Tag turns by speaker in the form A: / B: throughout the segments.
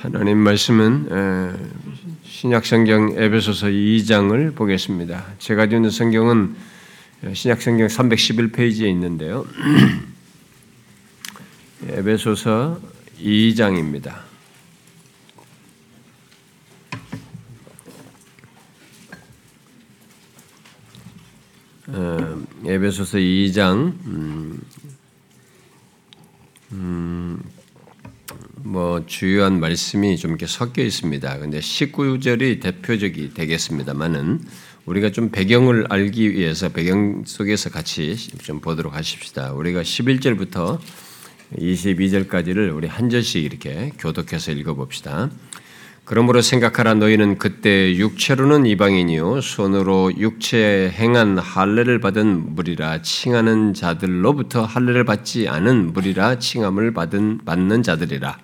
A: 하나님 말씀은 신약성경 에베소서 2장을 보겠습니다. 제가 주는 성경은 신약성경 311페이지에 있는데요. 에베소서 2장입니다. 에베소서 2장 음, 음, 뭐 주요한 말씀이 좀 이렇게 섞여 있습니다. 근데 19절이 대표적이 되겠습니다만은 우리가 좀 배경을 알기 위해서 배경 속에서 같이 좀 보도록 하십시다. 우리가 11절부터 22절까지를 우리 한 절씩 이렇게 교독해서 읽어 봅시다. 그러므로 생각하라 너희는 그때 육체로는 이방인이요 손으로 육체 행한 할례를 받은 무리라 칭하는 자들로부터 할례를 받지 않은 무리라 칭함을 받은 받는 자들이라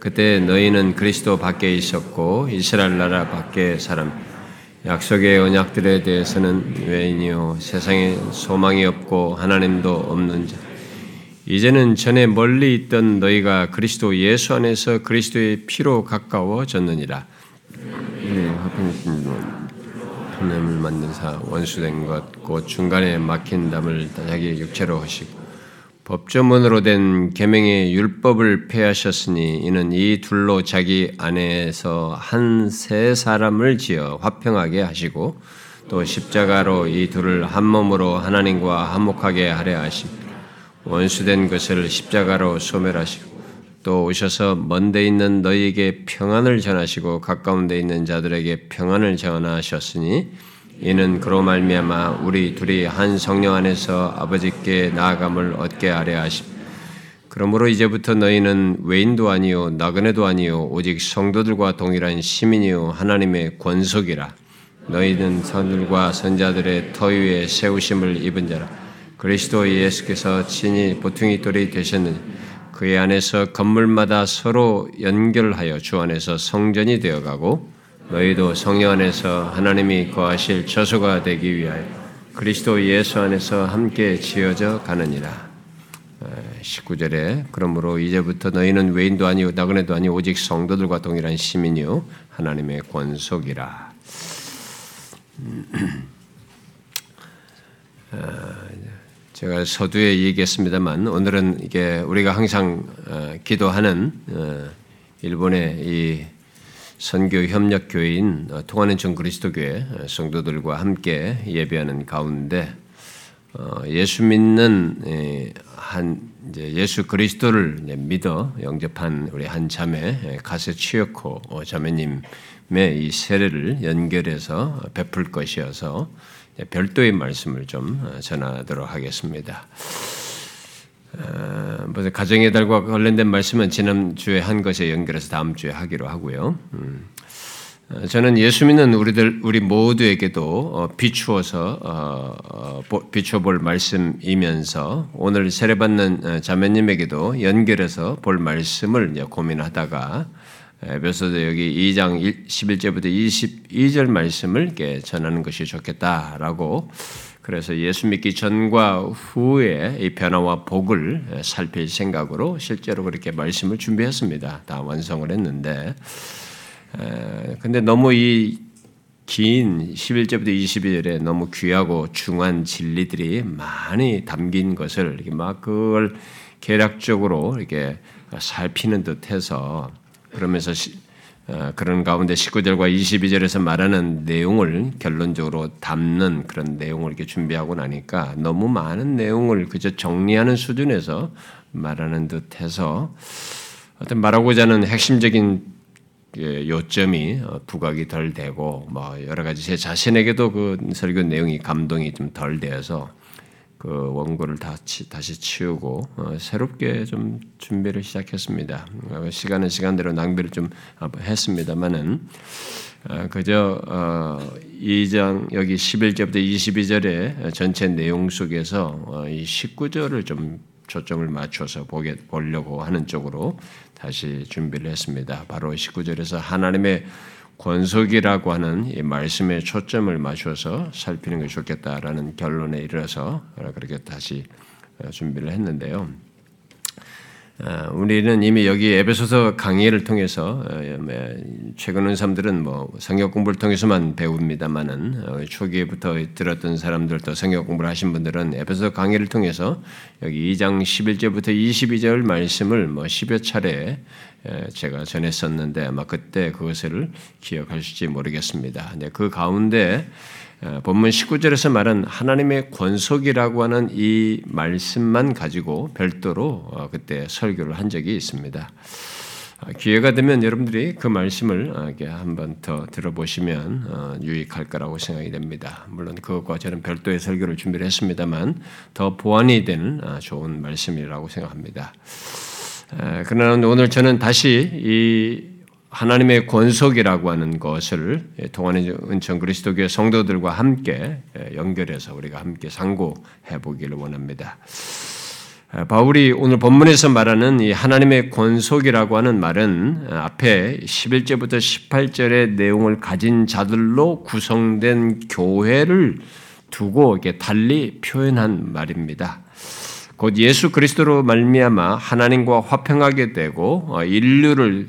A: 그때 너희는 그리스도 밖에 있었고 이스라엘 나라 밖에 사람 약속의 언약들에 대해서는 외인이요 세상에 소망이 없고 하나님도 없는 자 이제는 전에 멀리 있던 너희가 그리스도 예수 안에서 그리스도의 피로 가까워졌느니라. 네, 하나님을 만든 사 원수된 것 곧 중간에 막힌 담을 자기 육체로 하시고 법조문으로 된 계명의 율법을 폐하셨으니 이는 이 둘로 자기 안에서 한 세 사람을 지어 화평하게 하시고 또 십자가로 이 둘을 한 몸으로 하나님과 화목하게 하려 하심 원수된 것을 십자가로 소멸하시고 또 오셔서 먼데 있는 너희에게 평안을 전하시고 가까운 데 있는 자들에게 평안을 전하셨으니 이는 그로 말미암아 우리 둘이 한 성령 안에서 아버지께 나아감을 얻게 하려 하심. 그러므로 이제부터 너희는 외인도 아니요 나그네도 아니요 오직 성도들과 동일한 시민이요 하나님의 권속이라. 너희는 선들과 선자들의 터 위에 세우심을 입은 자라. 그리스도 예수께서 친히 보퉁이 돌이 되셨느니 그의 안에서 건물마다 서로 연결하여 주 안에서 성전이 되어가고 너희도 성령 안에서 하나님이 거하실 처소가 되기 위하여 그리스도 예수 안에서 함께 지어져 가느니라. 19절에 그러므로 이제부터 너희는 외인도 아니요 나그네도 아니요 오직 성도들과 동일한 시민이요 하나님의 권속이라. 제가 서두에 얘기했습니다만 오늘은 이게 우리가 항상 어, 기도하는 어, 일본의 이 선교 협력 교회인 어, 통하는 전 그리스도 교회 성도들과 함께 예배하는 가운데 예수 믿는 한 이제 예수 그리스도를 믿어 영접한 우리 한 자매 가세 치여코 자매님의 이 세례를 연결해서 베풀 것이어서 예, 별도의 말씀을 좀 어, 전하도록 하겠습니다. 어, 가정의 달과 관련된 말씀은 지난 주에 한 것에 연결해서 다음 주에 하기로 하고요. 음, 어, 저는 예수 믿는 우리들 우리 모두에게도 비추어서 비추어 볼 말씀이면서 오늘 세례받는 자매님에게도 연결해서 볼 말씀을 고민하다가 에베소서 여기 2장 11절부터 22절 말씀을 전하는 것이 좋겠다라고 그래서 예수 믿기 전과 후에 이 변화와 복을 살필 생각으로 실제로 그렇게 말씀을 준비했습니다. 다 완성을 했는데 근데 너무 이 긴 11절부터 22절에 너무 귀하고 중한 진리들이 많이 담긴 것을 이렇게 막 그걸 계략적으로 이렇게 살피는 듯해서 그러면서 시, 어, 그런 가운데 19절과 22절에서 말하는 내용을 결론적으로 담는 그런 내용을 이렇게 준비하고 나니까 너무 많은 내용을 그저 정리하는 수준에서 말하는 듯 해서 어떤 말하고자 하는 핵심적인 예, 요점이 어, 부각이 덜 되고 뭐 여러 가지 제 자신에게도 그 설교 내용이 감동이 좀 덜 되어서 그 원고를 다시, 다시 치우고 어, 새롭게 좀 준비를 시작했습니다. 어, 시간은 시간대로 낭비를 좀 했습니다만은 어, 그저 어, 2장 여기 11절부터 22절의 전체 내용 속에서 어, 이 19절을 좀 초점을 맞춰서 보게 보려고 하는 쪽으로 다시 준비를 했습니다. 바로 19절에서 하나님의 권속이라고 하는 이 말씀에 초점을 맞춰서 살피는 것이 좋겠다라는 결론에 이르러서 그렇게 다시 어, 준비를 했는데요. 어, 우리는 이미 여기 에베소서 강의를 통해서 어, 최근 은 사람들은 뭐 성경 공부를 통해서만 배웁니다만은 어, 초기부터 들었던 사람들도 성경 공부를 하신 분들은 에베소 강의를 통해서 여기 2장 11절부터 22절 말씀을 뭐 10여 차례 제가 전했었는데 아마 그때 그것을 기억하실지 모르겠습니다. 근데 그 가운데 어, 본문 19절에서 말한 하나님의 권속이라고 하는 이 말씀만 가지고 별도로 어, 그때 설교를 한 적이 있습니다. 어, 기회가 되면 여러분들이 그 말씀을 한번 더 들어보시면 유익할 거라고 생각이 됩니다. 물론 그것과 저는 별도의 설교를 준비를 했습니다만 더 보완이 되는 좋은 말씀이라고 생각합니다. 그러나 오늘 저는 다시 이 하나님의 권속이라고 하는 것을 동안의 은천 그리스도교의 성도들과 함께 연결해서 우리가 함께 상고해 보기를 원합니다. 바울이 오늘 본문에서 말하는 이 하나님의 권속이라고 하는 말은 앞에 11절부터 18절의 내용을 가진 자들로 구성된 교회를 두고 이렇게 달리 표현한 말입니다. 곧 예수 그리스도로 말미암아 하나님과 화평하게 되고 어, 인류를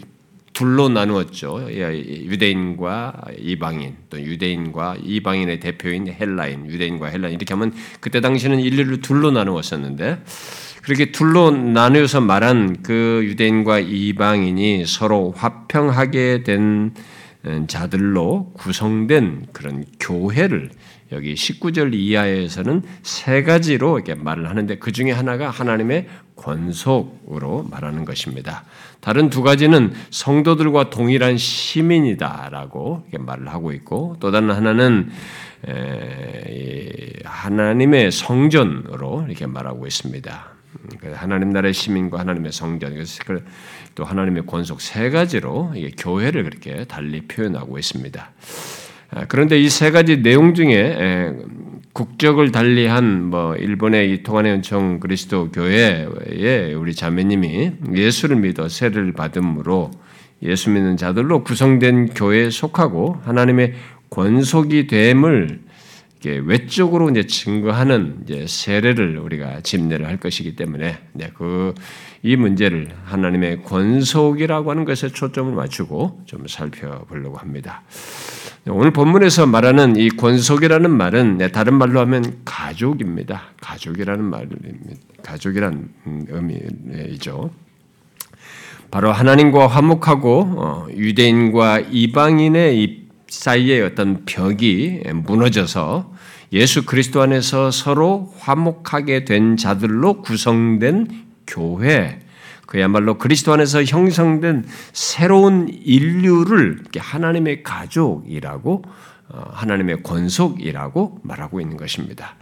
A: 둘로 나누었죠. 유대인과 이방인, 또 유대인과 이방인의 대표인 헬라인, 유대인과 헬라인 이렇게 하면 그때 당시는 인류를 둘로 나누었었는데 그렇게 둘로 나누어서 말한 그 유대인과 이방인이 서로 화평하게 된 자들로 구성된 그런 교회를 여기 19절 이하에서는 세 가지로 이렇게 말을 하는데 그 중에 하나가 하나님의 권속으로 말하는 것입니다. 다른 두 가지는 성도들과 동일한 시민이다라고 말을 하고 있고 또 다른 하나는 하나님의 성전으로 이렇게 말하고 있습니다. 그 하나님 나라의 시민과 하나님의 성전, 그또 하나님의 권속 세 가지로 교회를 그렇게 달리 표현하고 있습니다. 아, 그런데 이 세 가지 내용 중에 국적을 달리한 뭐 일본의 이 통한의 은총 그리스도 교회에 우리 자매님이 예수를 믿어 세를 받음으로 예수 믿는 자들로 구성된 교회에 속하고 하나님의 권속이 됨을 외적으로 이제 증거하는 이제 세례를 우리가 집례를 할 것이기 때문에 네, 그이 문제를 하나님의 권속이라고 하는 것에 초점을 맞추고 좀 살펴보려고 합니다. 오늘 본문에서 말하는 이 권속이라는 말은 네, 다른 말로 하면 가족입니다. 가족이라는 말입니다. 가족이란 의미죠. 바로 하나님과 화목하고 어, 유대인과 이방인의 사이에 어떤 벽이 무너져서 예수 그리스도 안에서 서로 화목하게 된 자들로 구성된 교회, 그야말로 그리스도 안에서 형성된 새로운 인류를 하나님의 가족이라고 어, 하나님의 권속이라고 말하고 있는 것입니다.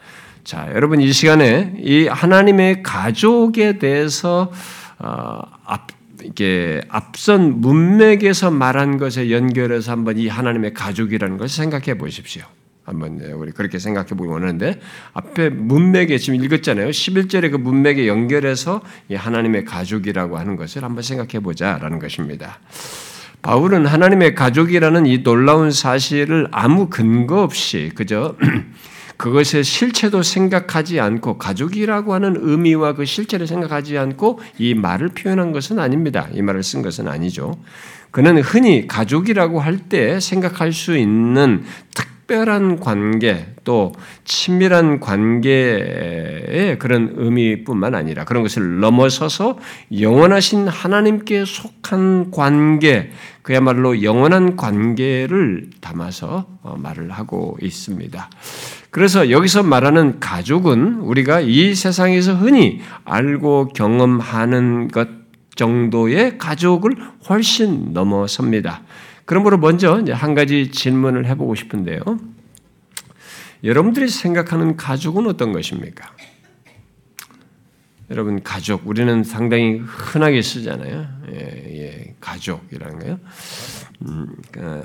A: 자, 여러분 이 시간에 이 하나님의 가족에 대해서 어, 앞 이게 앞선 문맥에서 말한 것에 연결해서 한번 이 하나님의 가족이라는 것을 생각해 보십시오. 한번 우리 그렇게 생각해 보기 원하는데 앞에 문맥에 지금 읽었잖아요. 11절에 그 문맥에 연결해서 하나님의 가족이라고 하는 것을 한번 생각해 보자라는 것입니다. 바울은 하나님의 가족이라는 이 놀라운 사실을 아무 근거 없이 그저 그것의 실체도 생각하지 않고 가족이라고 하는 의미와 그 실체를 생각하지 않고 이 말을 표현한 것은 아닙니다. 이 말을 쓴 것은 아니죠. 그는 흔히 가족이라고 할 때 생각할 수 있는 특 특별한 관계 또 친밀한 관계의 그런 의미뿐만 아니라 그런 것을 넘어서서 영원하신 하나님께 속한 관계 그야말로 영원한 관계를 담아서 어, 말을 하고 있습니다. 그래서 여기서 말하는 가족은 우리가 이 세상에서 흔히 알고 경험하는 것 정도의 가족을 훨씬 넘어섭니다. 그러므로 먼저 한 가지 질문을 해보고 싶은데요. 여러분들이 생각하는 가족은 어떤 것입니까? 여러분 가족 우리는 상당히 흔하게 쓰잖아요. 예, 예, 가족이라는 거요. 음, 그,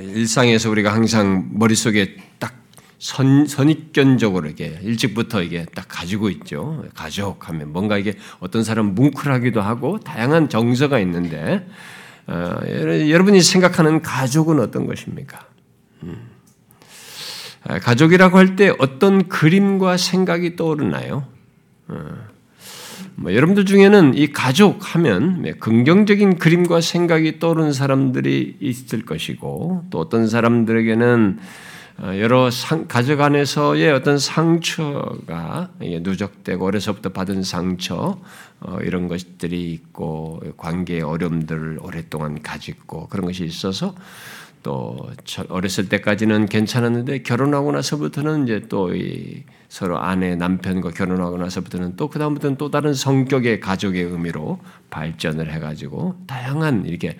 A: 일상에서 우리가 항상 머릿속에 딱 선, 선입견적으로 이게 일찍부터 이게 딱 가지고 있죠. 가족 하면 뭔가 이게 어떤 사람 뭉클하기도 하고 다양한 정서가 있는데 어, 여러분이 생각하는 가족은 어떤 것입니까? 음. 아, 가족이라고 할 때 어떤 그림과 생각이 떠오르나요? 어. 뭐 여러분들 중에는 이 가족 하면 긍정적인 그림과 생각이 떠오르는 사람들이 있을 것이고 또 어떤 사람들에게는 어, 여러 상, 가족 안에서의 어떤 상처가 누적되고 어려서부터 받은 상처 어, 이런 것들이 있고 관계의 어려움들을 오랫동안 가지고 그런 것이 있어서 또 어렸을 때까지는 괜찮았는데 결혼하고 나서부터는 이제 또 서로 아내 남편과 결혼하고 나서부터는 또 그 다음부터는 또 다른 성격의 가족의 의미로 발전을 해가지고 다양한 이렇게 어,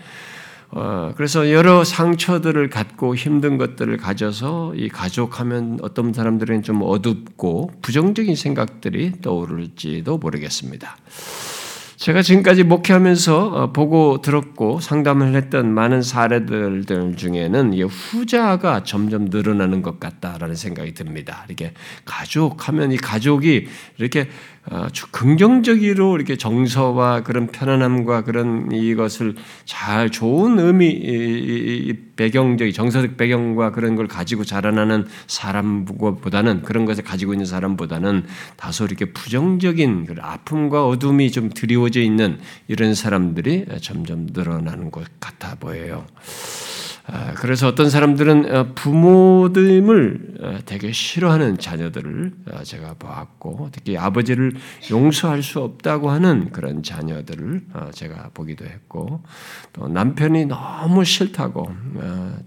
A: 그래서 여러 상처들을 갖고 힘든 것들을 가져서 이 가족하면 어떤 사람들은 좀 어둡고 부정적인 생각들이 떠오를지도 모르겠습니다. 제가 지금까지 목회하면서 어, 보고 들었고 상담을 했던 많은 사례들 중에는 후자가 점점 늘어나는 것 같다라는 생각이 듭니다. 이렇게 가족하면 이 가족이 이렇게 어, 긍정적으로 이렇게 정서와 그런 편안함과 그런 이것을 잘 좋은 의미 배경적 정서적 배경과 그런 걸 가지고 자라나는 사람보다는 그런 것을 가지고 있는 사람보다는 다소 이렇게 부정적인 아픔과 어둠이 좀 드리워져 있는 이런 사람들이 점점 늘어나는 것 같아 보여요. 아, 그래서 어떤 사람들은 어, 부모님을 어, 되게 싫어하는 자녀들을 어, 제가 보았고, 특히 아버지를 용서할 수 없다고 하는 그런 자녀들을 제가 보기도 했고, 또 남편이 너무 싫다고,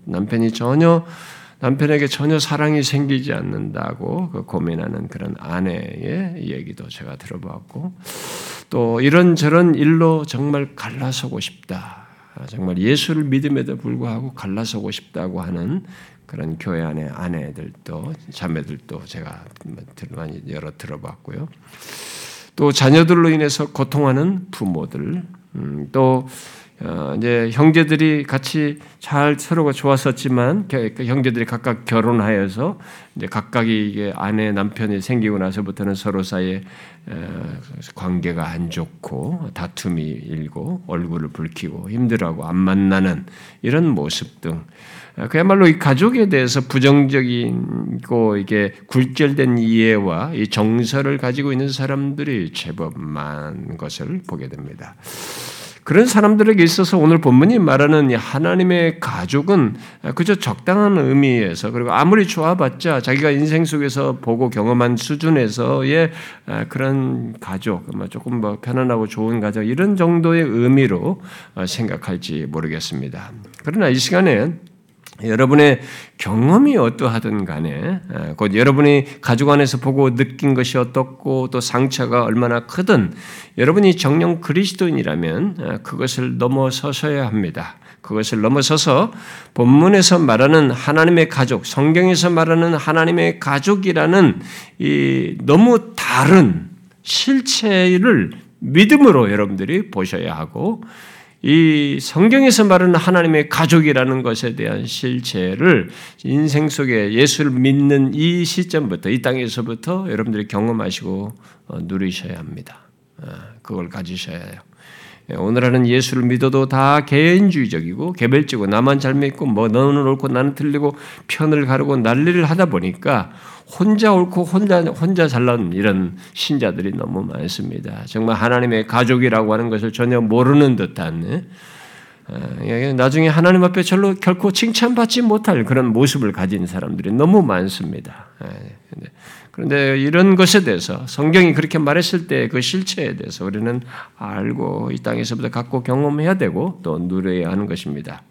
A: 남편이 전혀 남편에게 전혀 사랑이 생기지 않는다고 그 고민하는 그런 아내의 얘기도 제가 들어봤고, 또 이런저런 일로 정말 갈라서고 싶다. 아, 정말 예수를 믿음에도 불구하고 갈라서고 싶다고 하는 그런 교회 안에 아내들도 자매들도 제가 많이 여러 들어봤고요. 또 자녀들로 인해서 고통하는 부모들, 음, 또 어, 이제 형제들이 같이 잘 서로가 좋았었지만 그 형제들이 각각 결혼하여서 이제 각각이 이게 아내 남편이 생기고 나서부터는 서로 사이에 어, 관계가 안 좋고 다툼이 일고 얼굴을 붉히고 힘들어하고 안 만나는 이런 모습 등 어, 그야말로 이 가족에 대해서 부정적이고 이게 굴절된 이해와 이 정서를 가지고 있는 사람들이 제법 많은 것을 보게 됩니다. 그런 사람들에게 있어서 오늘 본문이 말하는 하나님의 가족은 그저 적당한 의미에서 그리고 아무리 좋아봤자 자기가 인생 속에서 보고 경험한 수준에서의 그런 가족, 조금 뭐 편안하고 좋은 가족 이런 정도의 의미로 생각할지 모르겠습니다. 그러나 이 시간에 여러분의 경험이 어떠하든 간에 곧 여러분이 가족 안에서 보고 느낀 것이 어떻고 또 상처가 얼마나 크든 여러분이 정령 그리스도인이라면 그것을 넘어서서야 합니다. 그것을 넘어서서 본문에서 말하는 하나님의 가족, 성경에서 말하는 하나님의 가족이라는 이 너무 다른 실체를 믿음으로 여러분들이 보셔야 하고 이 성경에서 말하는 하나님의 가족이라는 것에 대한 실체를 인생 속에 예수를 믿는 이 시점부터 이 땅에서부터 여러분들이 경험하시고 어, 누리셔야 합니다. 어, 그걸 가지셔야 해요. 예, 오늘 하는 예수를 믿어도 다 개인주의적이고 개별적이고 나만 잘 믿고 뭐 너는 옳고 나는 틀리고 편을 가르고 난리를 하다 보니까 혼자 옳고 혼자 혼자 잘난 이런 신자들이 너무 많습니다. 정말 하나님의 가족이라고 하는 것을 전혀 모르는 듯한 예? 어, 나중에 하나님 앞에 절로 결코 칭찬받지 못할 그런 모습을 가진 사람들이 너무 많습니다. 예, 그런데 이런 것에 대해서 성경이 그렇게 말했을 때 그 실체에 대해서 우리는 알고 이 땅에서부터 갖고 경험해야 되고 또 누려야 하는 것입니다.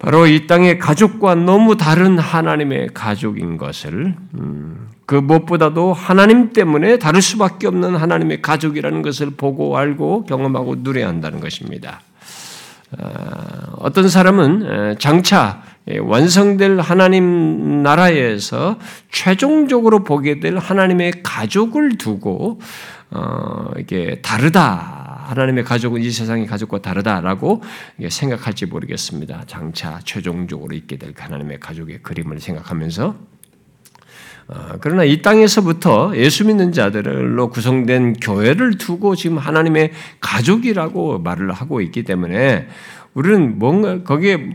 A: 바로 이 땅의 가족과 너무 다른 하나님의 가족인 것을 음, 그 무엇보다도 하나님 때문에 다를 수밖에 없는 하나님의 가족이라는 것을 보고 알고 경험하고 누려야 한다는 것입니다. 어, 어떤 사람은 장차 완성될 하나님 나라에서 최종적으로 보게 될 하나님의 가족을 두고 어, 이게 다르다 하나님의 가족은 이 세상의 가족과 다르다라고 생각할지 모르겠습니다. 장차 최종적으로 있게 될 하나님의 가족의 그림을 생각하면서 어, 그러나 이 땅에서부터 예수 믿는 자들로 구성된 교회를 두고 지금 하나님의 가족이라고 말을 하고 있기 때문에 우리는 뭔가 거기에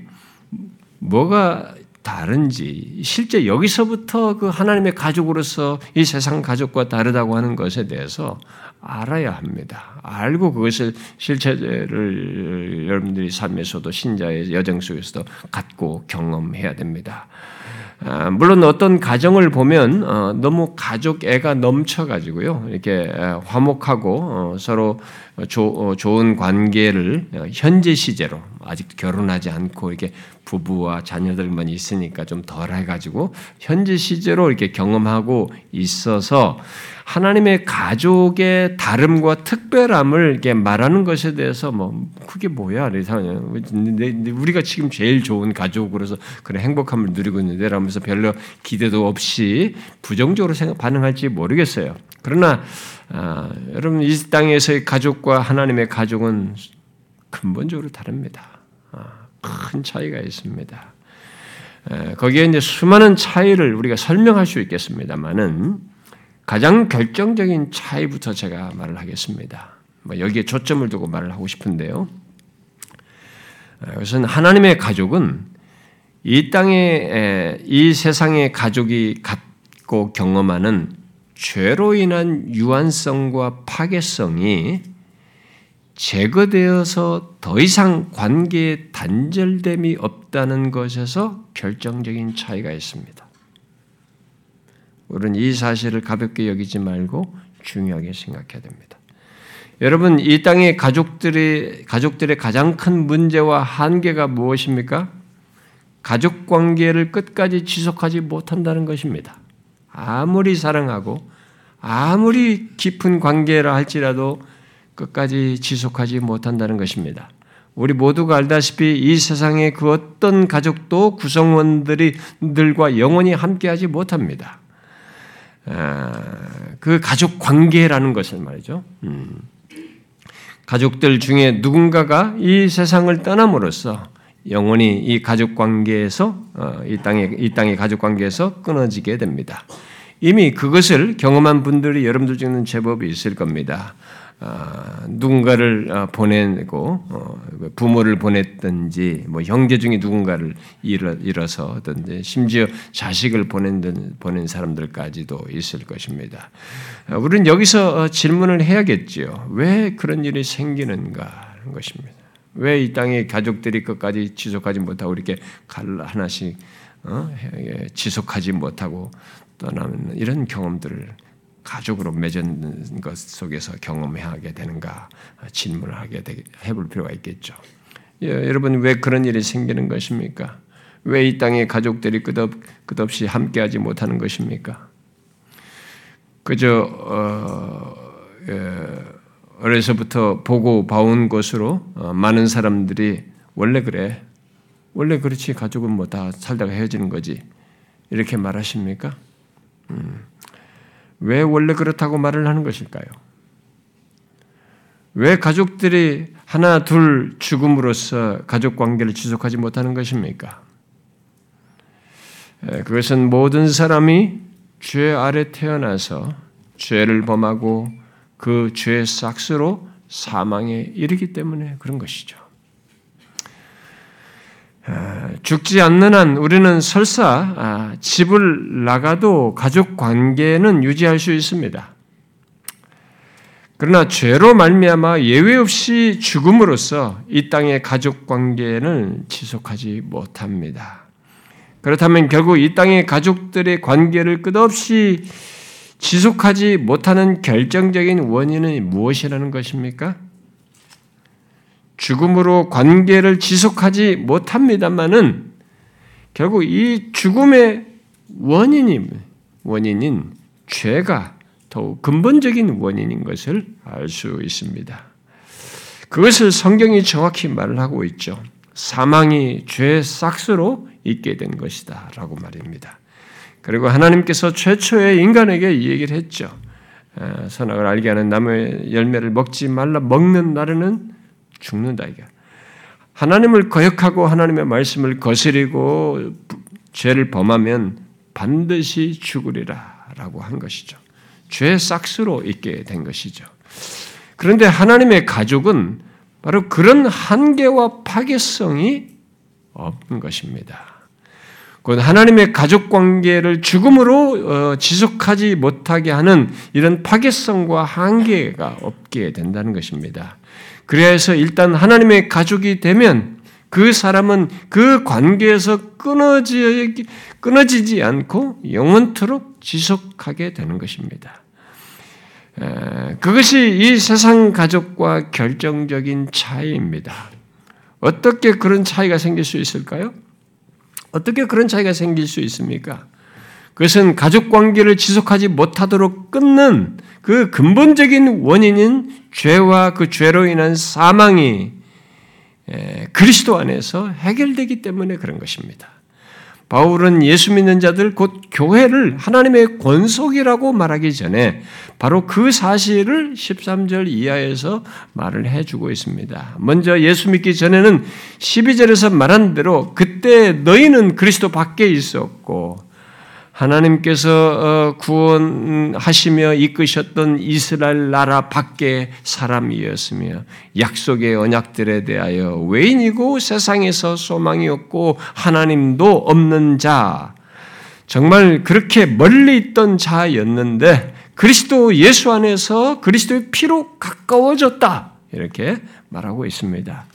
A: 뭐가 다른지 실제 여기서부터 그 하나님의 가족으로서 이 세상 가족과 다르다고 하는 것에 대해서 알아야 합니다. 알고 그것을 실체를 여러분들이 삶에서도 신자의 여정 속에서도 갖고 경험해야 됩니다. 아, 물론 어떤 가정을 보면 어, 너무 가족 애가 넘쳐가지고요 이렇게 화목하고 어, 서로 조, 좋은 관계를 현재 시제로 아직 결혼하지 않고 이렇게 부부와 자녀들만 있으니까 좀 덜해가지고 현재 시제로 이렇게 경험하고 있어서 하나님의 가족의 다름과 특별함을 이렇게 말하는 것에 대해서 뭐 그게 뭐야 우리가 지금 제일 좋은 가족으로서 그런 행복함을 누리고 있는데 라면서 별로 기대도 없이 부정적으로 생각 반응할지 모르겠어요. 그러나 아, 여러분 이 땅에서의 가족과 하나님의 가족은 근본적으로 다릅니다. 아, 큰 차이가 있습니다. 거기에 이제 수많은 차이를 우리가 설명할 수 있겠습니다만은 가장 결정적인 차이부터 제가 말을 하겠습니다. 뭐 여기에 초점을 두고 말을 하고 싶은데요. 우선 하나님의 가족은 이 땅에 이 세상의 가족이 갖고 경험하는 죄로 인한 유한성과 파괴성이 제거되어서 더 이상 관계의 단절됨이 없다는 것에서 결정적인 차이가 있습니다. 우리는 이 사실을 가볍게 여기지 말고 중요하게 생각해야 됩니다. 여러분, 이 땅의 가족들의, 가족들의 가장 큰 문제와 한계가 무엇입니까? 가족 관계를 끝까지 지속하지 못한다는 것입니다. 아무리 사랑하고 아무리 깊은 관계라 할지라도 끝까지 지속하지 못한다는 것입니다. 우리 모두가 알다시피 이 세상의 그 어떤 가족도 구성원들이,들과 영원히 함께하지 못합니다. 아, 그 가족 관계라는 것을 말이죠. 음. 가족들 중에 누군가가 이 세상을 떠남으로써 영원히 이 가족 관계에서 어, 이 땅의 이 땅의 가족 관계에서 끊어지게 됩니다. 이미 그것을 경험한 분들이 여러분들 중에는 제법 있을 겁니다. 아, 누군가를 어, 보내고 어, 부모를 보냈든지 뭐 형제 중에 누군가를 잃어, 서든지 심지어 자식을 보낸 보낸 사람들까지도 있을 것입니다. 아, 우리는 여기서 어, 질문을 해야겠지요. 왜 그런 일이 생기는가 하는 것입니다. 왜 이 땅에 가족들이 끝까지 지속하지 못하고 이렇게 하나씩 지속하지 못하고 떠나는 이런 경험들을 가족으로 맺은 것 속에서 경험하게 되는가 질문을 하게 되, 해볼 필요가 있겠죠. 예, 여러분 왜 그런 일이 생기는 것입니까? 왜 이 땅에 가족들이 끝없, 끝없이 함께하지 못하는 것입니까? 그저 어, 예, 어려서부터 보고 봐온 것으로 어, 많은 사람들이 원래 그래, 원래 그렇지 가족은 뭐 다 살다가 헤어지는 거지 이렇게 말하십니까? 음. 왜 원래 그렇다고 말을 하는 것일까요? 왜 가족들이 하나 둘 죽음으로써 가족 관계를 지속하지 못하는 것입니까? 그것은 모든 사람이 죄 아래 태어나서 죄를 범하고 그 죄의 싹스로 사망에 이르기 때문에 그런 것이죠. 아, 죽지 않는 한 우리는 설사 아, 집을 나가도 가족 관계는 유지할 수 있습니다. 그러나 죄로 말미암아 예외 없이 죽음으로써 이 땅의 가족 관계는 지속하지 못합니다. 그렇다면 결국 이 땅의 가족들의 관계를 끝없이 지속하지 못하는 결정적인 원인은 무엇이라는 것입니까? 죽음으로 관계를 지속하지 못합니다만은 결국 이 죽음의 원인이 원인인 죄가 더욱 근본적인 원인인 것을 알 수 있습니다. 그것을 성경이 정확히 말을 하고 있죠. 사망이 죄의 싹스로 있게 된 것이다 라고 말입니다. 그리고 하나님께서 최초의 인간에게 이 얘기를 했죠. 선악을 알게 하는 나무의 열매를 먹지 말라 먹는 날에는 죽는다 이게. 하나님을 거역하고 하나님의 말씀을 거스리고 죄를 범하면 반드시 죽으리라라고 한 것이죠. 죄 싹스로 있게 된 것이죠. 그런데 하나님의 가족은 바로 그런 한계와 파괴성이 없는 것입니다. 곧 하나님의 가족 관계를 죽음으로 어, 지속하지 못하게 하는 이런 파괴성과 한계가 없게 된다는 것입니다. 그래서 일단 하나님의 가족이 되면 그 사람은 그 관계에서 끊어지, 끊어지지 않고 영원토록 지속하게 되는 것입니다. 그것이 이 세상 가족과 결정적인 차이입니다. 어떻게 그런 차이가 생길 수 있을까요? 어떻게 그런 차이가 생길 수 있습니까? 그것은 가족 관계를 지속하지 못하도록 끊는 그 근본적인 원인인 죄와 그 죄로 인한 사망이 그리스도 안에서 해결되기 때문에 그런 것입니다. 바울은 예수 믿는 자들 곧 교회를 하나님의 권속이라고 말하기 전에 바로 그 사실을 13절 이하에서 말을 해주고 있습니다. 먼저 예수 믿기 전에는 12절에서 말한 대로 그때 너희는 그리스도 밖에 있었고 하나님께서 어, 구원하시며 이끄셨던 이스라엘 나라 밖의 사람이었으며 약속의 언약들에 대하여 외인이고 세상에서 소망이 없고 하나님도 없는 자 정말 그렇게 멀리 있던 자였는데 그리스도 예수 안에서 그리스도의 피로 가까워졌다 이렇게 말하고 있습니다.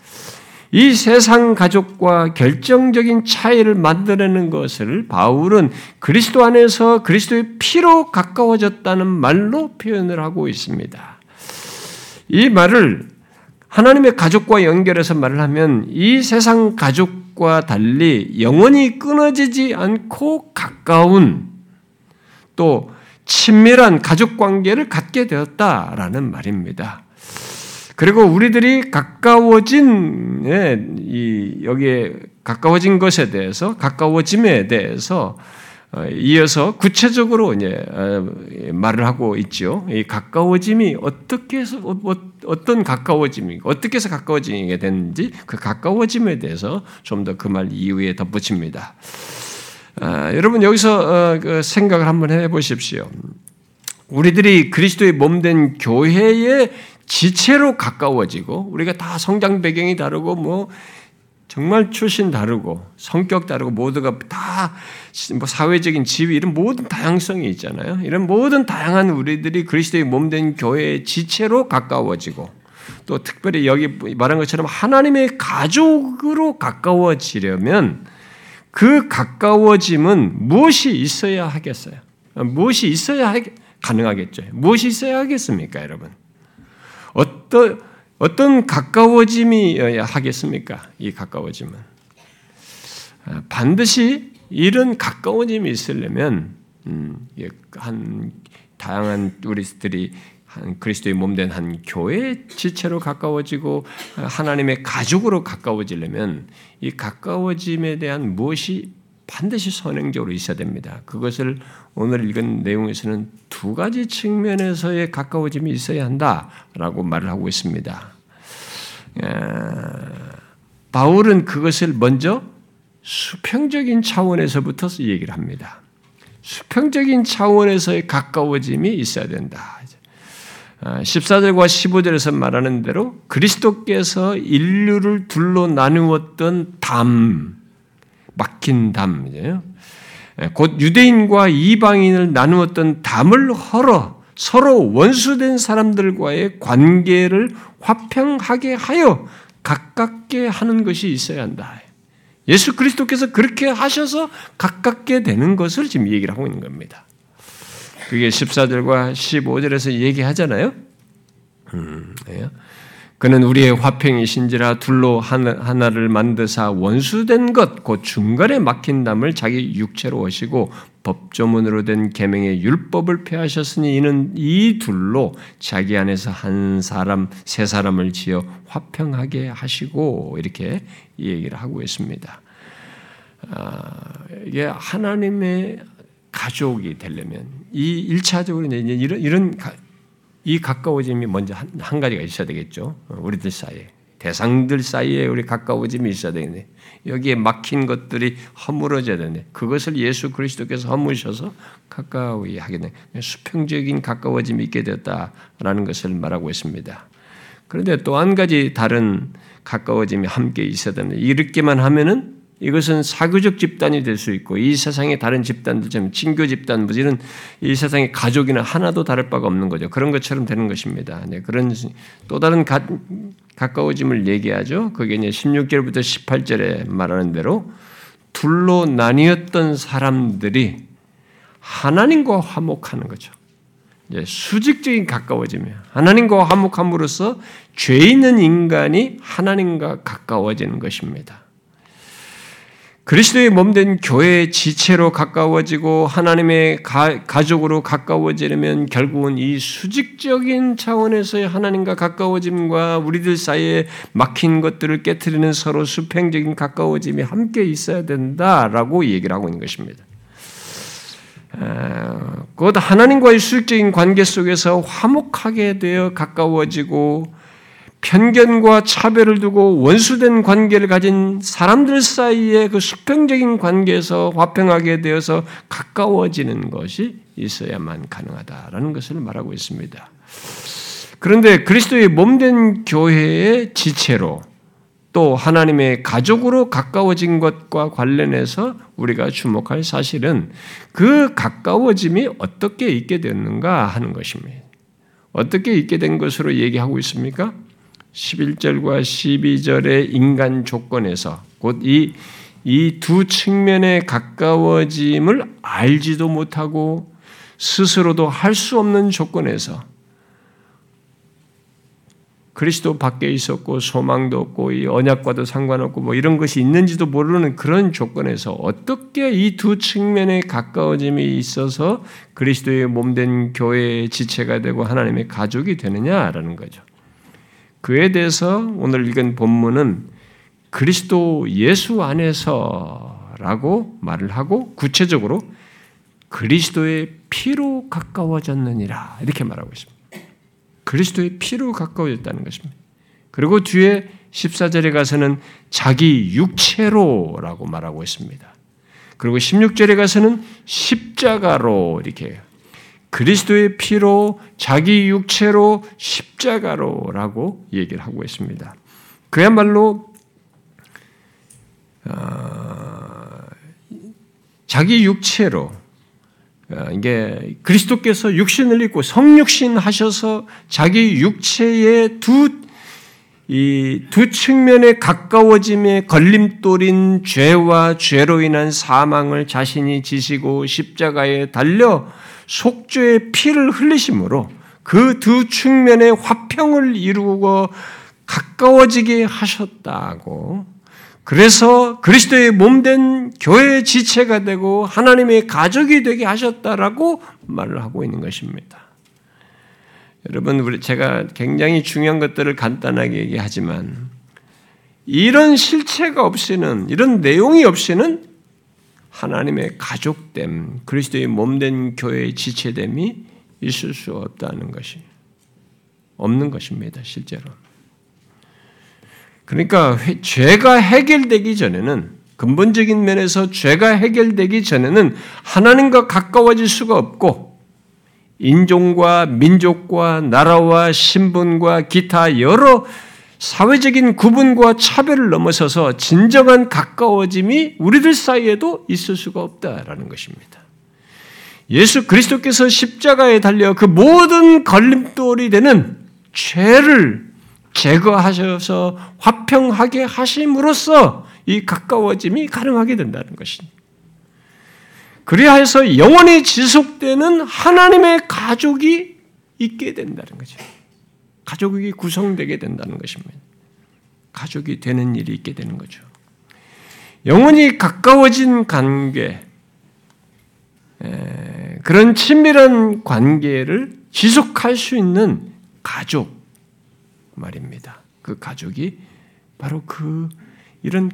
A: 이 세상 가족과 결정적인 차이를 만들어내는 것을 바울은 그리스도 안에서 그리스도의 피로 가까워졌다는 말로 표현을 하고 있습니다. 이 말을 하나님의 가족과 연결해서 말을 하면 이 세상 가족과 달리 영원히 끊어지지 않고 가까운 또 친밀한 가족 관계를 갖게 되었다라는 말입니다. 그리고 우리들이 가까워진 이 여기에 가까워진 것에 대해서 가까워짐에 대해서 어, 이어서 구체적으로 이제 어, 말을 하고 있죠. 이 가까워짐이 어떻게 해서 어, 어떤 가까워짐이 어떻게 해서 가까워지게 되는지 그 가까워짐에 대해서 좀 더 그 말 이후에 덧붙입니다. 아, 여러분 여기서 그 생각을 한번 해보십시오. 우리들이 그리스도의 몸 된 교회의 지체로 가까워지고 우리가 다 성장 배경이 다르고 뭐 정말 출신 다르고 성격 다르고 모두가 다 뭐 사회적인 지위 이런 모든 다양성이 있잖아요. 이런 모든 다양한 우리들이 그리스도의 몸 된 교회의 지체로 가까워지고 또 특별히 여기 말한 것처럼 하나님의 가족으로 가까워지려면 그 가까워짐은 무엇이 있어야 하겠어요? 무엇이 있어야 가능하겠죠? 무엇이 있어야 하겠습니까, 여러분? 어떤 어떤 가까워짐이어야 하겠습니까? 이 가까워짐은 아, 반드시 이런 가까워짐이 있으려면 음, 한 다양한 우리들이 한 그리스도의 몸된 한 교회 지체로 가까워지고 하나님의 가족으로 가까워지려면 이 가까워짐에 대한 무엇이 반드시 선행적으로 있어야 됩니다. 그것을 오늘 읽은 내용에서는 두 가지 측면에서의 가까워짐이 있어야 한다라고 말을 하고 있습니다. 바울은 그것을 먼저 수평적인 차원에서부터 얘기를 합니다. 수평적인 차원에서의 가까워짐이 있어야 된다. 14절과 15절에서 말하는 대로 그리스도께서 인류를 둘로 나누었던 담, 막힌 담이에요. 예, 곧 유대인과 이방인을 나누었던 담을 헐어 서로 원수된 사람들과의 관계를 화평하게 하여 가깝게 하는 것이 있어야 한다. 예수 그리스도께서 그렇게 하셔서 가깝게 되는 것을 지금 얘기를 하고 있는 겁니다. 그게 14절과 15절에서 얘기하잖아요. 음, 네. 그는 우리의 화평이신지라 둘로 하나를 만드사 원수된 것곧 중간에 막힌 담을 자기 육체로 오시고 법조문으로 된 계명의 율법을 폐하셨으니 이는 이 둘로 자기 안에서 한 사람 세 사람을 지어 화평하게 하시고 이렇게 얘기를 하고 있습니다. 아, 이게 하나님의 가족이 되려면 이 일차적으로 이런 이런 이 가까워짐이 먼저 한, 한 가지가 있어야 되겠죠. 우리들 사이에. 대상들 사이에 우리 가까워짐이 있어야 되겠네. 여기에 막힌 것들이 허물어져야 되네. 그것을 예수 그리스도께서 허무셔서 가까이 하게 되 수평적인 가까워짐이 있게 되었다라는 것을 말하고 있습니다. 그런데 또 한 가지 다른 가까워짐이 함께 있어야 되는 이렇게만 하면은 이것은 사교적 집단이 될 수 있고 이 세상의 다른 집단들처럼 친교 집단 뭐 이런 이 세상의 가족이나 하나도 다를 바가 없는 거죠. 그런 것처럼 되는 것입니다. 네, 그런 또 다른 가, 가까워짐을 얘기하죠. 그게 이제 16절부터 18절에 말하는 대로 둘로 나뉘었던 사람들이 하나님과 화목하는 거죠. 이제 수직적인 가까워짐이에요. 하나님과 화목함으로써 죄 있는 인간이 하나님과 가까워지는 것입니다. 그리스도의 몸된 교회의 지체로 가까워지고 하나님의 가, 족으로 가까워지려면 결국은 이 수직적인 차원에서의 하나님과 가까워짐과 우리들 사이에 막힌 것들을 깨뜨리는 서로 수평적인 가까워짐이 함께 있어야 된다라고 얘기를 하고 있는 것입니다. 곧 하나님과의 수직적인 관계 속에서 화목하게 되어 가까워지고 편견과 차별을 두고 원수된 관계를 가진 사람들 사이에 그 수평적인 관계에서 화평하게 되어서 가까워지는 것이 있어야만 가능하다라는 것을 말하고 있습니다. 그런데 그리스도의 몸된 교회의 지체로 또 하나님의 가족으로 가까워진 것과 관련해서 우리가 주목할 사실은 그 가까워짐이 어떻게 있게 됐는가 하는 것입니다. 어떻게 있게 된 것으로 얘기하고 있습니까? 11절과 12절의 인간 조건에서 곧 이 이 두 측면의 가까워짐을 알지도 못하고 스스로도 할 수 없는 조건에서 그리스도 밖에 있었고 소망도 없고 이 언약과도 상관없고 뭐 이런 것이 있는지도 모르는 그런 조건에서 어떻게 이 두 측면의 가까워짐이 있어서 그리스도의 몸된 교회의 지체가 되고 하나님의 가족이 되느냐라는 거죠. 그에 대해서 오늘 읽은 본문은 그리스도 예수 안에서라고 말을 하고 구체적으로 그리스도의 피로 가까워졌느니라 이렇게 말하고 있습니다. 그리스도의 피로 가까워졌다는 것입니다. 그리고 뒤에 14절에 가서는 자기 육체로라고 말하고 있습니다. 그리고 16절에 가서는 십자가로 이렇게. 그리스도의 피로 자기 육체로 십자가로라고 얘기를 하고 있습니다. 그야말로 어, 자기 육체로 어, 이게 그리스도께서 육신을 입고 성육신 하셔서 자기 육체의 두 이 두 측면의 가까워짐에 걸림돌인 죄와 죄로 인한 사망을 자신이 지시고 십자가에 달려 속죄의 피를 흘리심으로 그 두 측면의 화평을 이루고 가까워지게 하셨다고. 그래서 그리스도의 몸된 교회의 지체가 되고 하나님의 가족이 되게 하셨다라고 말을 하고 있는 것입니다. 여러분, 우리 제가 굉장히 중요한 것들을 간단하게 얘기하지만 이런 실체가 없이는 이런 내용이 없이는 하나님의 가족됨, 그리스도의 몸된 교회의 지체됨이 있을 수 없다는 것이 없는 것입니다, 실제로. 그러니까 죄가 해결되기 전에는 근본적인 면에서 죄가 해결되기 전에는 하나님과 가까워질 수가 없고 인종과 민족과 나라와 신분과 기타 여러 사회적인 구분과 차별을 넘어서서 진정한 가까워짐이 우리들 사이에도 있을 수가 없다라는 것입니다. 예수 그리스도께서 십자가에 달려 그 모든 걸림돌이 되는 죄를 제거하셔서 화평하게 하심으로써 이 가까워짐이 가능하게 된다는 것입니다. 그리하여서 영원히 지속되는 하나님의 가족이 있게 된다는 거죠. 가족이 구성되게 된다는 것입니다. 가족이 되는 일이 있게 되는 거죠. 영원히 가까워진 관계, 그런 친밀한 관계를 지속할 수 있는 가족 말입니다. 그 가족이 바로 그 이런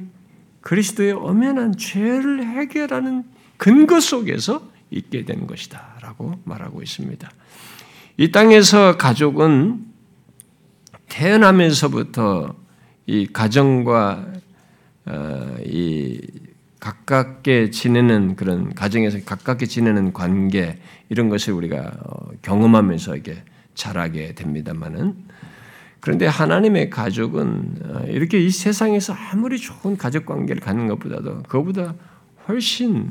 A: 그리스도의 엄연한 죄를 해결하는 근거 속에서 있게 된 것이다라고 말하고 있습니다. 이 땅에서 가족은 태어나면서부터 이 가정과 어, 이 가깝게 지내는 그런 가정에서 가깝게 지내는 관계 이런 것을 우리가 어, 경험하면서 이게 자라게 됩니다만은 그런데 하나님의 가족은 어, 이렇게 이 세상에서 아무리 좋은 가족 관계를 갖는 것보다도 그보다 훨씬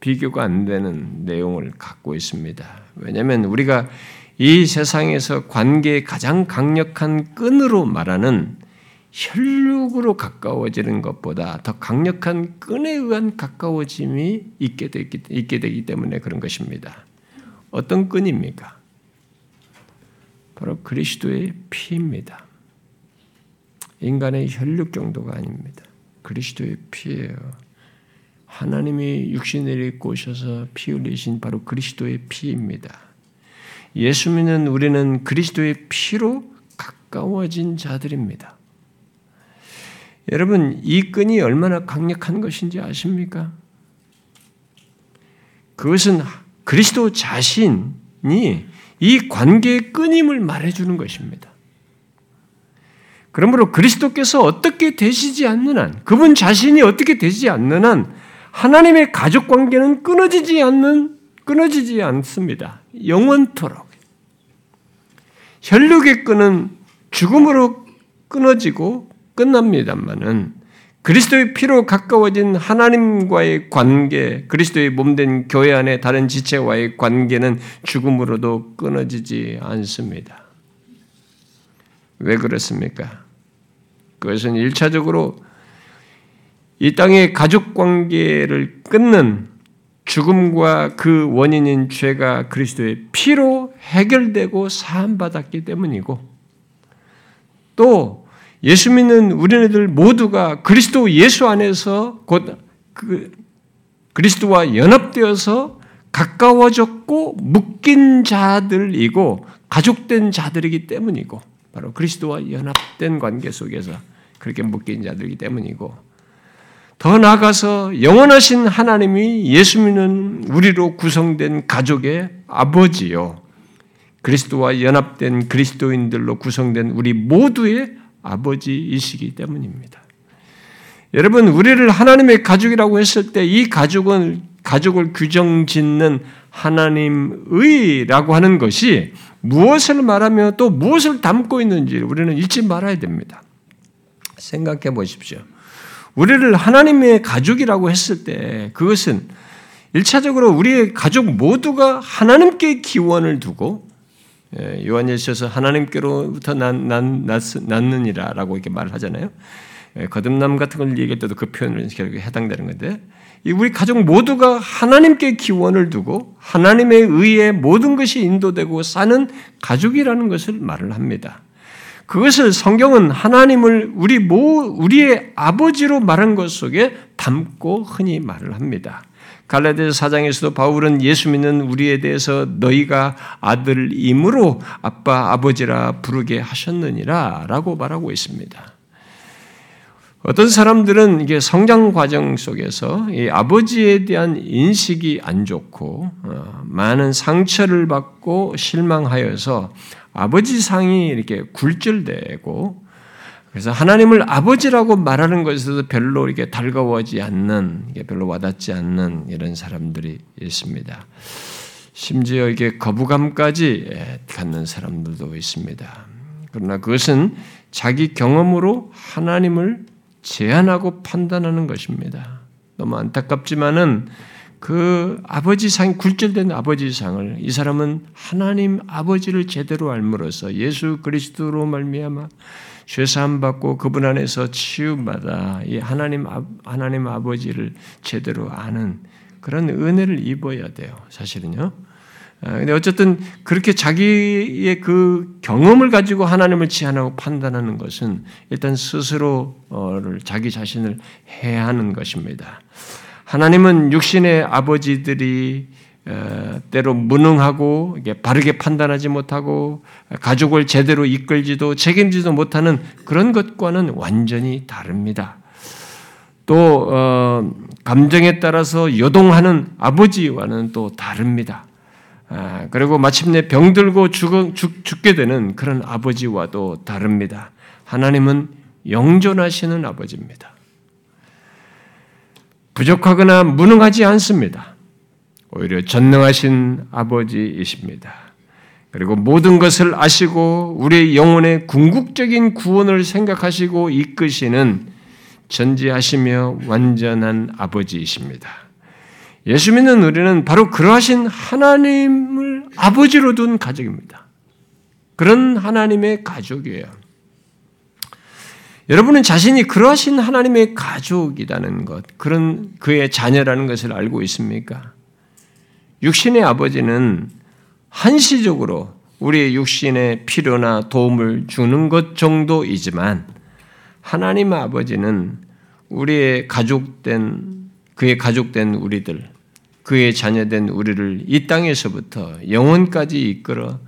A: 비교가 안 되는 내용을 갖고 있습니다. 왜냐하면 우리가 이 세상에서 관계의 가장 강력한 끈으로 말하는 혈육으로 가까워지는 것보다 더 강력한 끈에 의한 가까워짐이 있게 되기, 있게 되기 때문에 그런 것입니다. 어떤 끈입니까? 바로 그리스도의 피입니다. 인간의 혈육 정도가 아닙니다. 그리스도의 피예요. 하나님이 육신을 입고 오셔서 피 흘리신 바로 그리스도의 피입니다. 예수 믿는 우리는 그리스도의 피로 가까워진 자들입니다. 여러분, 이 끈이 얼마나 강력한 것인지 아십니까? 그것은 그리스도 자신이 이 관계의 끊임을 말해주는 것입니다. 그러므로 그리스도께서 어떻게 되시지 않는 한, 그분 자신이 어떻게 되지 않는 한, 하나님의 가족 관계는 끊어지지 않는, 끊어지지 않습니다. 영원토록. 혈육의 끈은 죽음으로 끊어지고 끝납니다만은 그리스도의 피로 가까워진 하나님과의 관계, 그리스도의 몸된 교회 안에 다른 지체와의 관계는 죽음으로도 끊어지지 않습니다. 왜 그렇습니까? 그것은 일차적으로 이 땅의 가족 관계를 끊는 죽음과 그 원인인 죄가 그리스도의 피로 해결되고 사함받았기 때문이고 또 예수 믿는 우리네들 모두가 그리스도 예수 안에서 곧 그 그리스도와 연합되어서 가까워졌고 묶인 자들이고 가족된 자들이기 때문이고 바로 그리스도와 연합된 관계 속에서 그렇게 묶인 자들이기 때문이고 더 나아가서 영원하신 하나님이 예수 믿는 우리로 구성된 가족의 아버지요. 그리스도와 연합된 그리스도인들로 구성된 우리 모두의 아버지이시기 때문입니다. 여러분, 우리를 하나님의 가족이라고 했을 때 이 가족은 가족을 규정 짓는 하나님의라고 하는 것이 무엇을 말하며 또 무엇을 담고 있는지 우리는 잊지 말아야 됩니다. 생각해 보십시오. 우리를 하나님의 가족이라고 했을 때 그것은 일차적으로 우리의 가족 모두가 하나님께 기원을 두고 예, 요한일서에서 하나님께로부터 난, 난, 났, 났느니라라고 이렇게 말을 하잖아요. 예, 거듭남 같은 걸 얘기할 때도 그 표현을 결국에 해당되는 건데, 우리 가족 모두가 하나님께 기원을 두고 하나님의 의에 모든 것이 인도되고 사는 가족이라는 것을 말을 합니다. 그것을 성경은 하나님을 우리 모 우리의 아버지로 말한 것 속에 담고 흔히 말을 합니다. 갈라디아 사장에서도 바울은 예수 믿는 우리에 대해서 너희가 아들임으로 아빠 아버지라 부르게 하셨느니라라고 말하고 있습니다. 어떤 사람들은 이게 성장 과정 속에서 아버지에 대한 인식이 안 좋고 어, 많은 상처를 받고 실망하여서 아버지 상이 이렇게 굴절되고 그래서 하나님을 아버지라고 말하는 것에서도 별로 이렇게 달가워하지 않는, 별로 와닿지 않는 이런 사람들이 있습니다. 심지어 이게 거부감까지 예, 갖는 사람들도 있습니다. 그러나 그것은 자기 경험으로 하나님을 제한하고 판단하는 것입니다. 너무 안타깝지만은 그 아버지 상, 굴절된 아버지 상을 이 사람은 하나님 아버지를 제대로 알므로써 예수 그리스도로 말미암아 죄사함 받고 그분 안에서 치유받아 이 하나님 하나님 아버지를 제대로 아는 그런 은혜를 입어야 돼요. 사실은요. 아, 근데 어쨌든 그렇게 자기의 그 경험을 가지고 하나님을 제한하고 판단하는 것은 일단 스스로를 자기 자신을 해하는 것입니다. 하나님은 육신의 아버지들이 어, 때로 무능하고 바르게 판단하지 못하고 가족을 제대로 이끌지도 책임지도 못하는 그런 것과는 완전히 다릅니다. 또 어, 감정에 따라서 요동하는 아버지와는 또 다릅니다. 아, 그리고 마침내 병들고 죽, 죽게 되는 그런 아버지와도 다릅니다. 하나님은 영존하시는 아버지입니다. 부족하거나 무능하지 않습니다. 오히려 전능하신 아버지이십니다. 그리고 모든 것을 아시고 우리의 영혼의 궁극적인 구원을 생각하시고 이끄시는 전지하시며 완전한 아버지이십니다. 예수 믿는 우리는 바로 그러하신 하나님을 아버지로 둔 가족입니다. 그런 하나님의 가족이에요. 여러분은 자신이 그러하신 하나님의 가족이라는 것, 그런 그의 자녀라는 것을 알고 있습니까? 육신의 아버지는 한시적으로 우리의 육신의 필요나 도움을 주는 것 정도이지만 하나님 아버지는 우리의 가족된 그의 가족된 우리들, 그의 자녀된 우리를 이 땅에서부터 영원까지 이끌어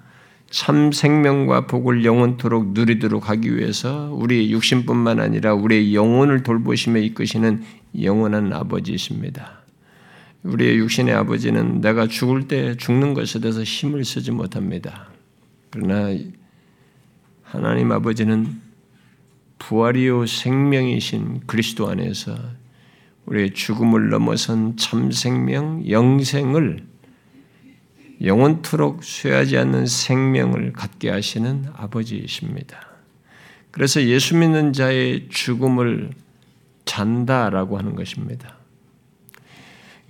A: 참 생명과 복을 영원토록 누리도록 하기 위해서 우리 육신뿐만 아니라 우리의 영혼을 돌보시며 이끄시는 영원한 아버지이십니다. 우리의 육신의 아버지는 내가 죽을 때 죽는 것에 대해서 힘을 쓰지 못합니다. 그러나 하나님 아버지는 부활이요 생명이신 그리스도 안에서 우리의 죽음을 넘어선 참 생명, 영생을 영원토록 쇠하지 않는 생명을 갖게 하시는 아버지이십니다. 그래서 예수 믿는 자의 죽음을 잔다라고 하는 것입니다.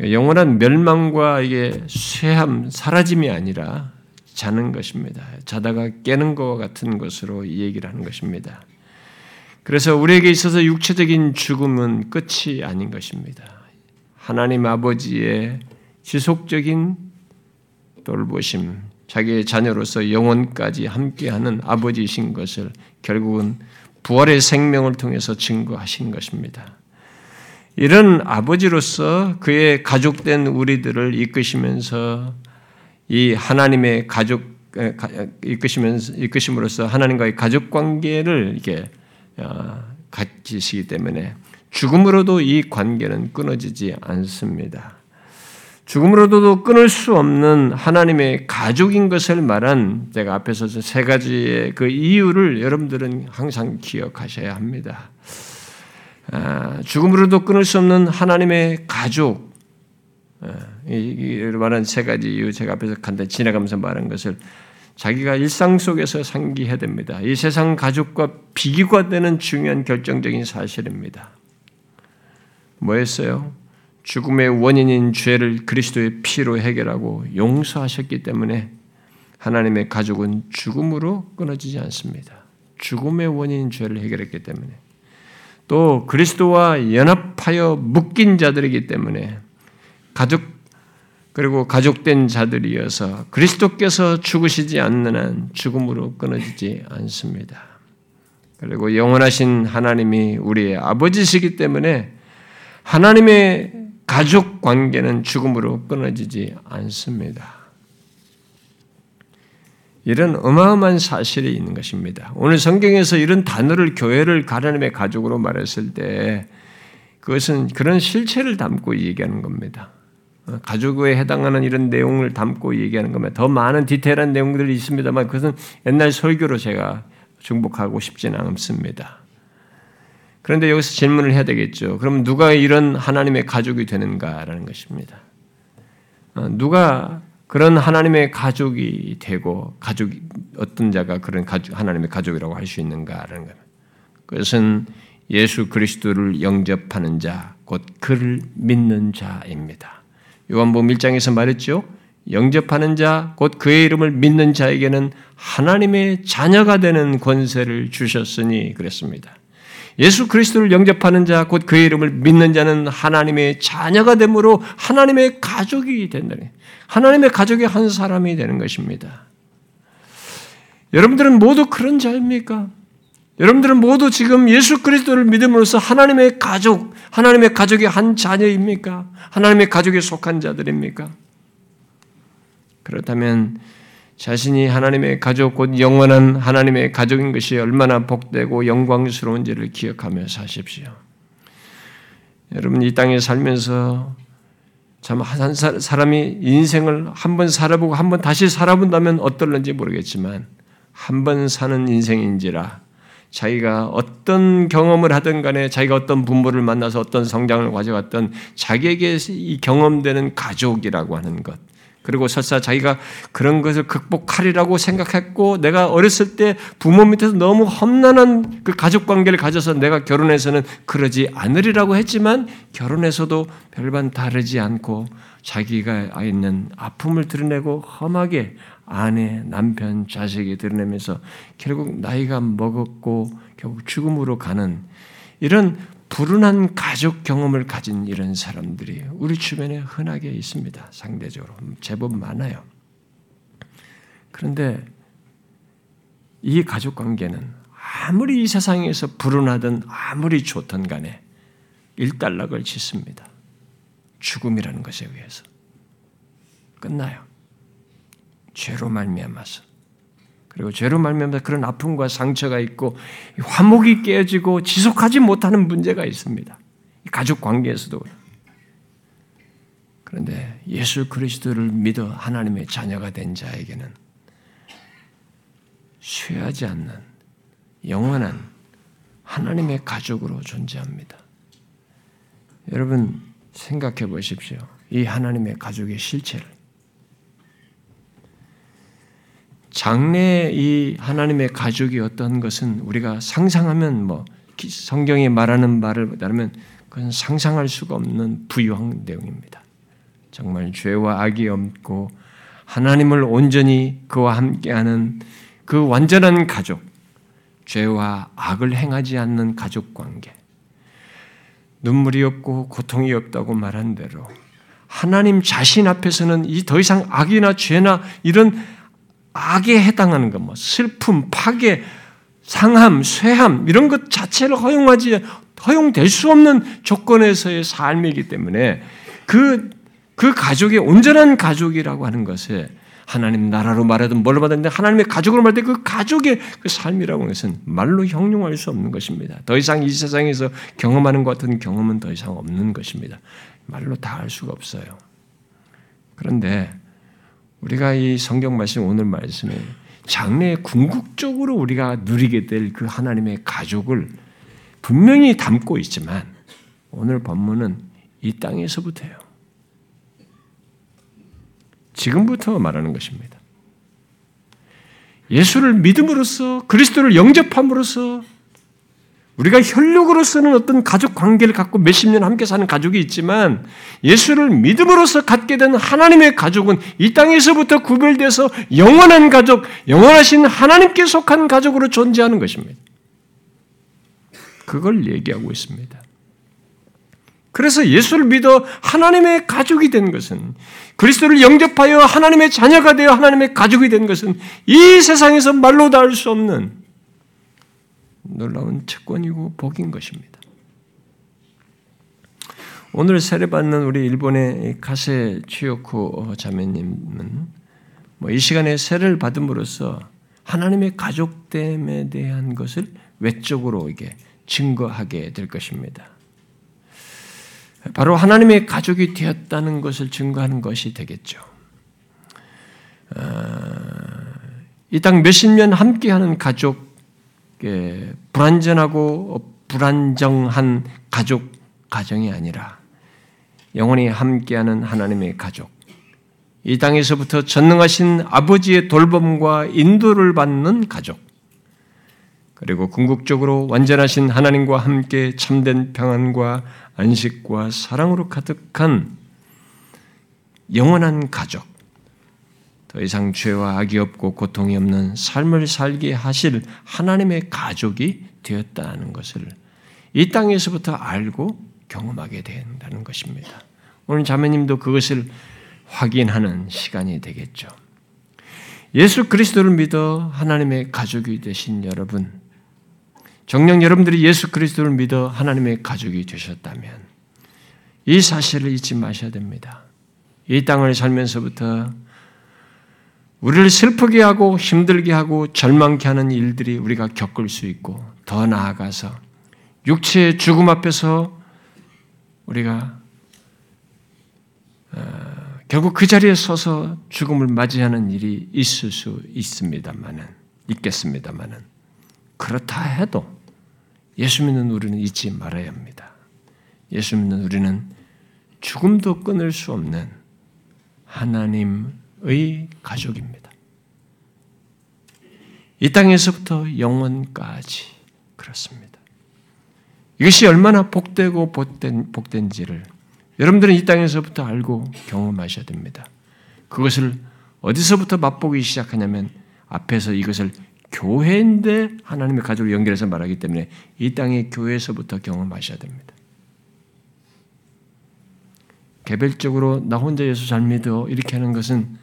A: 영원한 멸망과 이게 쇠함, 사라짐이 아니라 자는 것입니다. 자다가 깨는 것과 같은 것으로 이 얘기를 하는 것입니다. 그래서 우리에게 있어서 육체적인 죽음은 끝이 아닌 것입니다. 하나님 아버지의 지속적인 돌보심, 자기의 자녀로서 영원까지 함께하는 아버지이신 것을 결국은 부활의 생명을 통해서 증거하신 것입니다. 이런 아버지로서 그의 가족된 우리들을 이끄시면서 이 하나님의 가족 이끄시면서 이끄심으로써 하나님과의 가족 관계를 이렇게 어, 가지시기 때문에 죽음으로도 이 관계는 끊어지지 않습니다. 죽음으로도 끊을 수 없는 하나님의 가족인 것을 말한 제가 앞에서 세 가지의 그 이유를 여러분들은 항상 기억하셔야 합니다. 아, 죽음으로도 끊을 수 없는 하나님의 가족, 아, 이 말한 세 가지 이유 제가 앞에서 간단히 지나가면서 말한 것을 자기가 일상 속에서 상기해야 됩니다. 이 세상 가족과 비교가 되는 중요한 결정적인 사실입니다. 뭐였어요? 죽음의 원인인 죄를 그리스도의 피로 해결하고 용서하셨기 때문에 하나님의 가족은 죽음으로 끊어지지 않습니다. 죽음의 원인인 죄를 해결했기 때문에 또 그리스도와 연합하여 묶인 자들이기 때문에 가족 그리고 가족된 자들이어서 그리스도께서 죽으시지 않는 한 죽음으로 끊어지지 않습니다. 그리고 영원하신 하나님이 우리의 아버지시기 때문에 하나님의 가족 관계는 죽음으로 끊어지지 않습니다. 이런 어마어마한 사실이 있는 것입니다. 오늘 성경에서 이런 단어를 교회를 하나님의 가족으로 말했을 때 그것은 그런 실체를 담고 얘기하는 겁니다. 어, 가족에 해당하는 이런 내용을 담고 얘기하는 겁니다. 더 많은 디테일한 내용들이 있습니다만 그것은 옛날 설교로 제가 중복하고 싶지는 않습니다. 그런데 여기서 질문을 해야 되겠죠. 그럼 누가 이런 하나님의 가족이 되는가라는 것입니다. 어, 누가 그런 하나님의 가족이 되고 가족 어떤 자가 그런 가족, 하나님의 가족이라고 할 수 있는가라는 것. 그것은 예수 그리스도를 영접하는 자, 곧 그를 믿는 자입니다. 요한복음 1장에서 말했죠. 영접하는 자, 곧 그의 이름을 믿는 자에게는 하나님의 자녀가 되는 권세를 주셨으니 그랬습니다. 예수 그리스도를 영접하는 자, 곧 그의 이름을 믿는 자는 하나님의 자녀가 되므로 하나님의 가족이 된다니. 하나님의 가족의 한 사람이 되는 것입니다. 여러분들은 모두 그런 자입니까? 여러분들은 모두 지금 예수 그리스도를 믿음으로써 하나님의 가족, 하나님의 가족의 한 자녀입니까? 하나님의 가족에 속한 자들입니까? 그렇다면 자신이 하나님의 가족, 곧 영원한 하나님의 가족인 것이 얼마나 복되고 영광스러운지를 기억하며 사십시오. 여러분, 이 땅에 살면서 참 한 사람이 인생을 한 번 살아보고 한 번 다시 살아본다면 어떨는지 모르겠지만 한 번 사는 인생인지라 자기가 어떤 경험을 하든 간에 자기가 어떤 부모를 만나서 어떤 성장을 가져갔던 자기에게 이 경험되는 가족이라고 하는 것, 그리고 설사 자기가 그런 것을 극복하리라고 생각했고 내가 어렸을 때 부모 밑에서 너무 험난한 그 가족 관계를 가져서 내가 결혼해서는 그러지 않으리라고 했지만 결혼해서도 별반 다르지 않고 자기가 있는 아픔을 드러내고 험하게 아내, 남편, 자식이 드러내면서 결국 나이가 먹었고 결국 죽음으로 가는 이런 불운한 가족 경험을 가진 이런 사람들이 우리 주변에 흔하게 있습니다. 상대적으로 제법 많아요. 그런데 이 가족 관계는 아무리 이 세상에서 불운하든 아무리 좋든 간에 일단락을 짓습니다. 죽음이라는 것에 의해서 끝나요. 죄로 말미암아서 그리고 죄로 말미암아 그런 아픔과 상처가 있고 화목이 깨지고 지속하지 못하는 문제가 있습니다. 가족 관계에서도 그런데 예수 그리스도를 믿어 하나님의 자녀가 된 자에게는 쉬하지 않는 영원한 하나님의 가족으로 존재합니다. 여러분 생각해 보십시오. 이 하나님의 가족의 실체를 장래 이 하나님의 가족이 어떤 것은 우리가 상상하면 뭐 성경이 말하는 말을 따르면 그건 상상할 수가 없는 부유한 내용입니다. 정말 죄와 악이 없고 하나님을 온전히 그와 함께하는 그 완전한 가족, 죄와 악을 행하지 않는 가족 관계, 눈물이 없고 고통이 없다고 말한 대로 하나님 자신 앞에서는 이 더 이상 악이나 죄나 이런 악에 해당하는 것, 뭐 슬픔, 파괴, 상함, 쇠함 이런 것 자체를 허용하지 허용될 수 없는 조건에서의 삶이기 때문에 그, 그 가족의 온전한 가족이라고 하는 것에 하나님 나라로 말하든 뭘로 말하든 하나님의 가족으로 말할 때 그 가족의 그 삶이라고 하는 것은 말로 형용할 수 없는 것입니다. 더 이상 이 세상에서 경험하는 것 같은 경험은 더 이상 없는 것입니다. 말로 다 할 수가 없어요. 그런데 우리가 이 성경 말씀 오늘 말씀에 장래에 궁극적으로 우리가 누리게 될 그 하나님의 가족을 분명히 담고 있지만 오늘 본문은 이 땅에서부터예요. 지금부터 말하는 것입니다. 예수를 믿음으로써 그리스도를 영접함으로써 우리가 혈육으로서는 어떤 가족 관계를 갖고 몇십 년 함께 사는 가족이 있지만 예수를 믿음으로써 갖게 된 하나님의 가족은 이 땅에서부터 구별돼서 영원한 가족, 영원하신 하나님께 속한 가족으로 존재하는 것입니다. 그걸 얘기하고 있습니다. 그래서 예수를 믿어 하나님의 가족이 된 것은 그리스도를 영접하여 하나님의 자녀가 되어 하나님의 가족이 된 것은 이 세상에서 말로 다 할 수 없는 놀라운 특권이고 복인 것입니다. 오늘 세례받는 우리 일본의 가세 치요코 자매님은 뭐 이 시간에 세례를 받음으로써 하나님의 가족됨에 대한 것을 외적으로 이게 증거하게 될 것입니다. 바로 하나님의 가족이 되었다는 것을 증거하는 것이 되겠죠. 아, 이땅 몇십 년 함께하는 가족 불완전하고 불안정한 가족 가정이 아니라 영원히 함께하는 하나님의 가족. 이 땅에서부터 전능하신 아버지의 돌봄과 인도를 받는 가족. 그리고 궁극적으로 완전하신 하나님과 함께 참된 평안과 안식과 사랑으로 가득한 영원한 가족. 더 이상 죄와 악이 없고 고통이 없는 삶을 살게 하실 하나님의 가족이 되었다는 것을 이 땅에서부터 알고 경험하게 된다는 것입니다. 오늘 자매님도 그것을 확인하는 시간이 되겠죠. 예수 그리스도를 믿어 하나님의 가족이 되신 여러분, 정녕 여러분들이 예수 그리스도를 믿어 하나님의 가족이 되셨다면 이 사실을 잊지 마셔야 됩니다. 이 땅을 살면서부터 우리를 슬프게 하고 힘들게 하고 절망케 하는 일들이 우리가 겪을 수 있고 더 나아가서 육체의 죽음 앞에서 우리가 어, 결국 그 자리에 서서 죽음을 맞이하는 일이 있을 수 있습니다만은 있겠습니다만은 그렇다 해도 예수 믿는 우리는 잊지 말아야 합니다. 예수 믿는 우리는 죽음도 끊을 수 없는 하나님 의 가족입니다. 이 땅에서부터 영원까지 그렇습니다. 이것이 얼마나 복되고 복된, 복된지를 여러분들은 이 땅에서부터 알고 경험하셔야 됩니다. 그것을 어디서부터 맛보기 시작하냐면 앞에서 이것을 교회인데 하나님의 가족을 연결해서 말하기 때문에 이 땅의 교회에서부터 경험하셔야 됩니다. 개별적으로 나 혼자 예수 잘 믿어 이렇게 하는 것은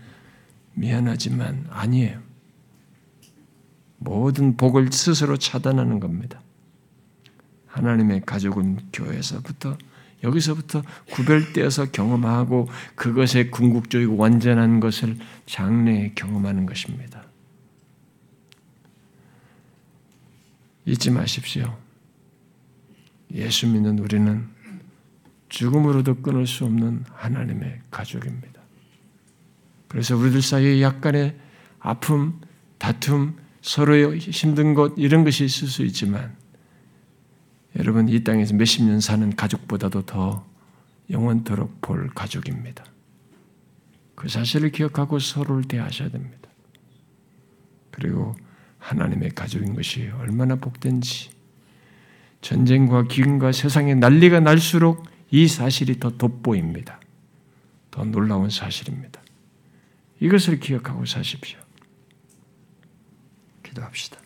A: 미안하지만 아니에요. 모든 복을 스스로 차단하는 겁니다. 하나님의 가족은 교회에서부터 여기서부터 구별되어서 경험하고 그것의 궁극적이고 완전한 것을 장래에 경험하는 것입니다. 잊지 마십시오. 예수 믿는 우리는 죽음으로도 끊을 수 없는 하나님의 가족입니다. 그래서 우리들 사이에 약간의 아픔, 다툼, 서로의 힘든 것 이런 것이 있을 수 있지만 여러분 이 땅에서 몇십 년 사는 가족보다도 더 영원토록 볼 가족입니다. 그 사실을 기억하고 서로를 대하셔야 됩니다. 그리고 하나님의 가족인 것이 얼마나 복된지 전쟁과 기근과 세상에 난리가 날수록 이 사실이 더 돋보입니다. 더 놀라운 사실입니다. 이것을 기억하고 사십시오. 기도합시다.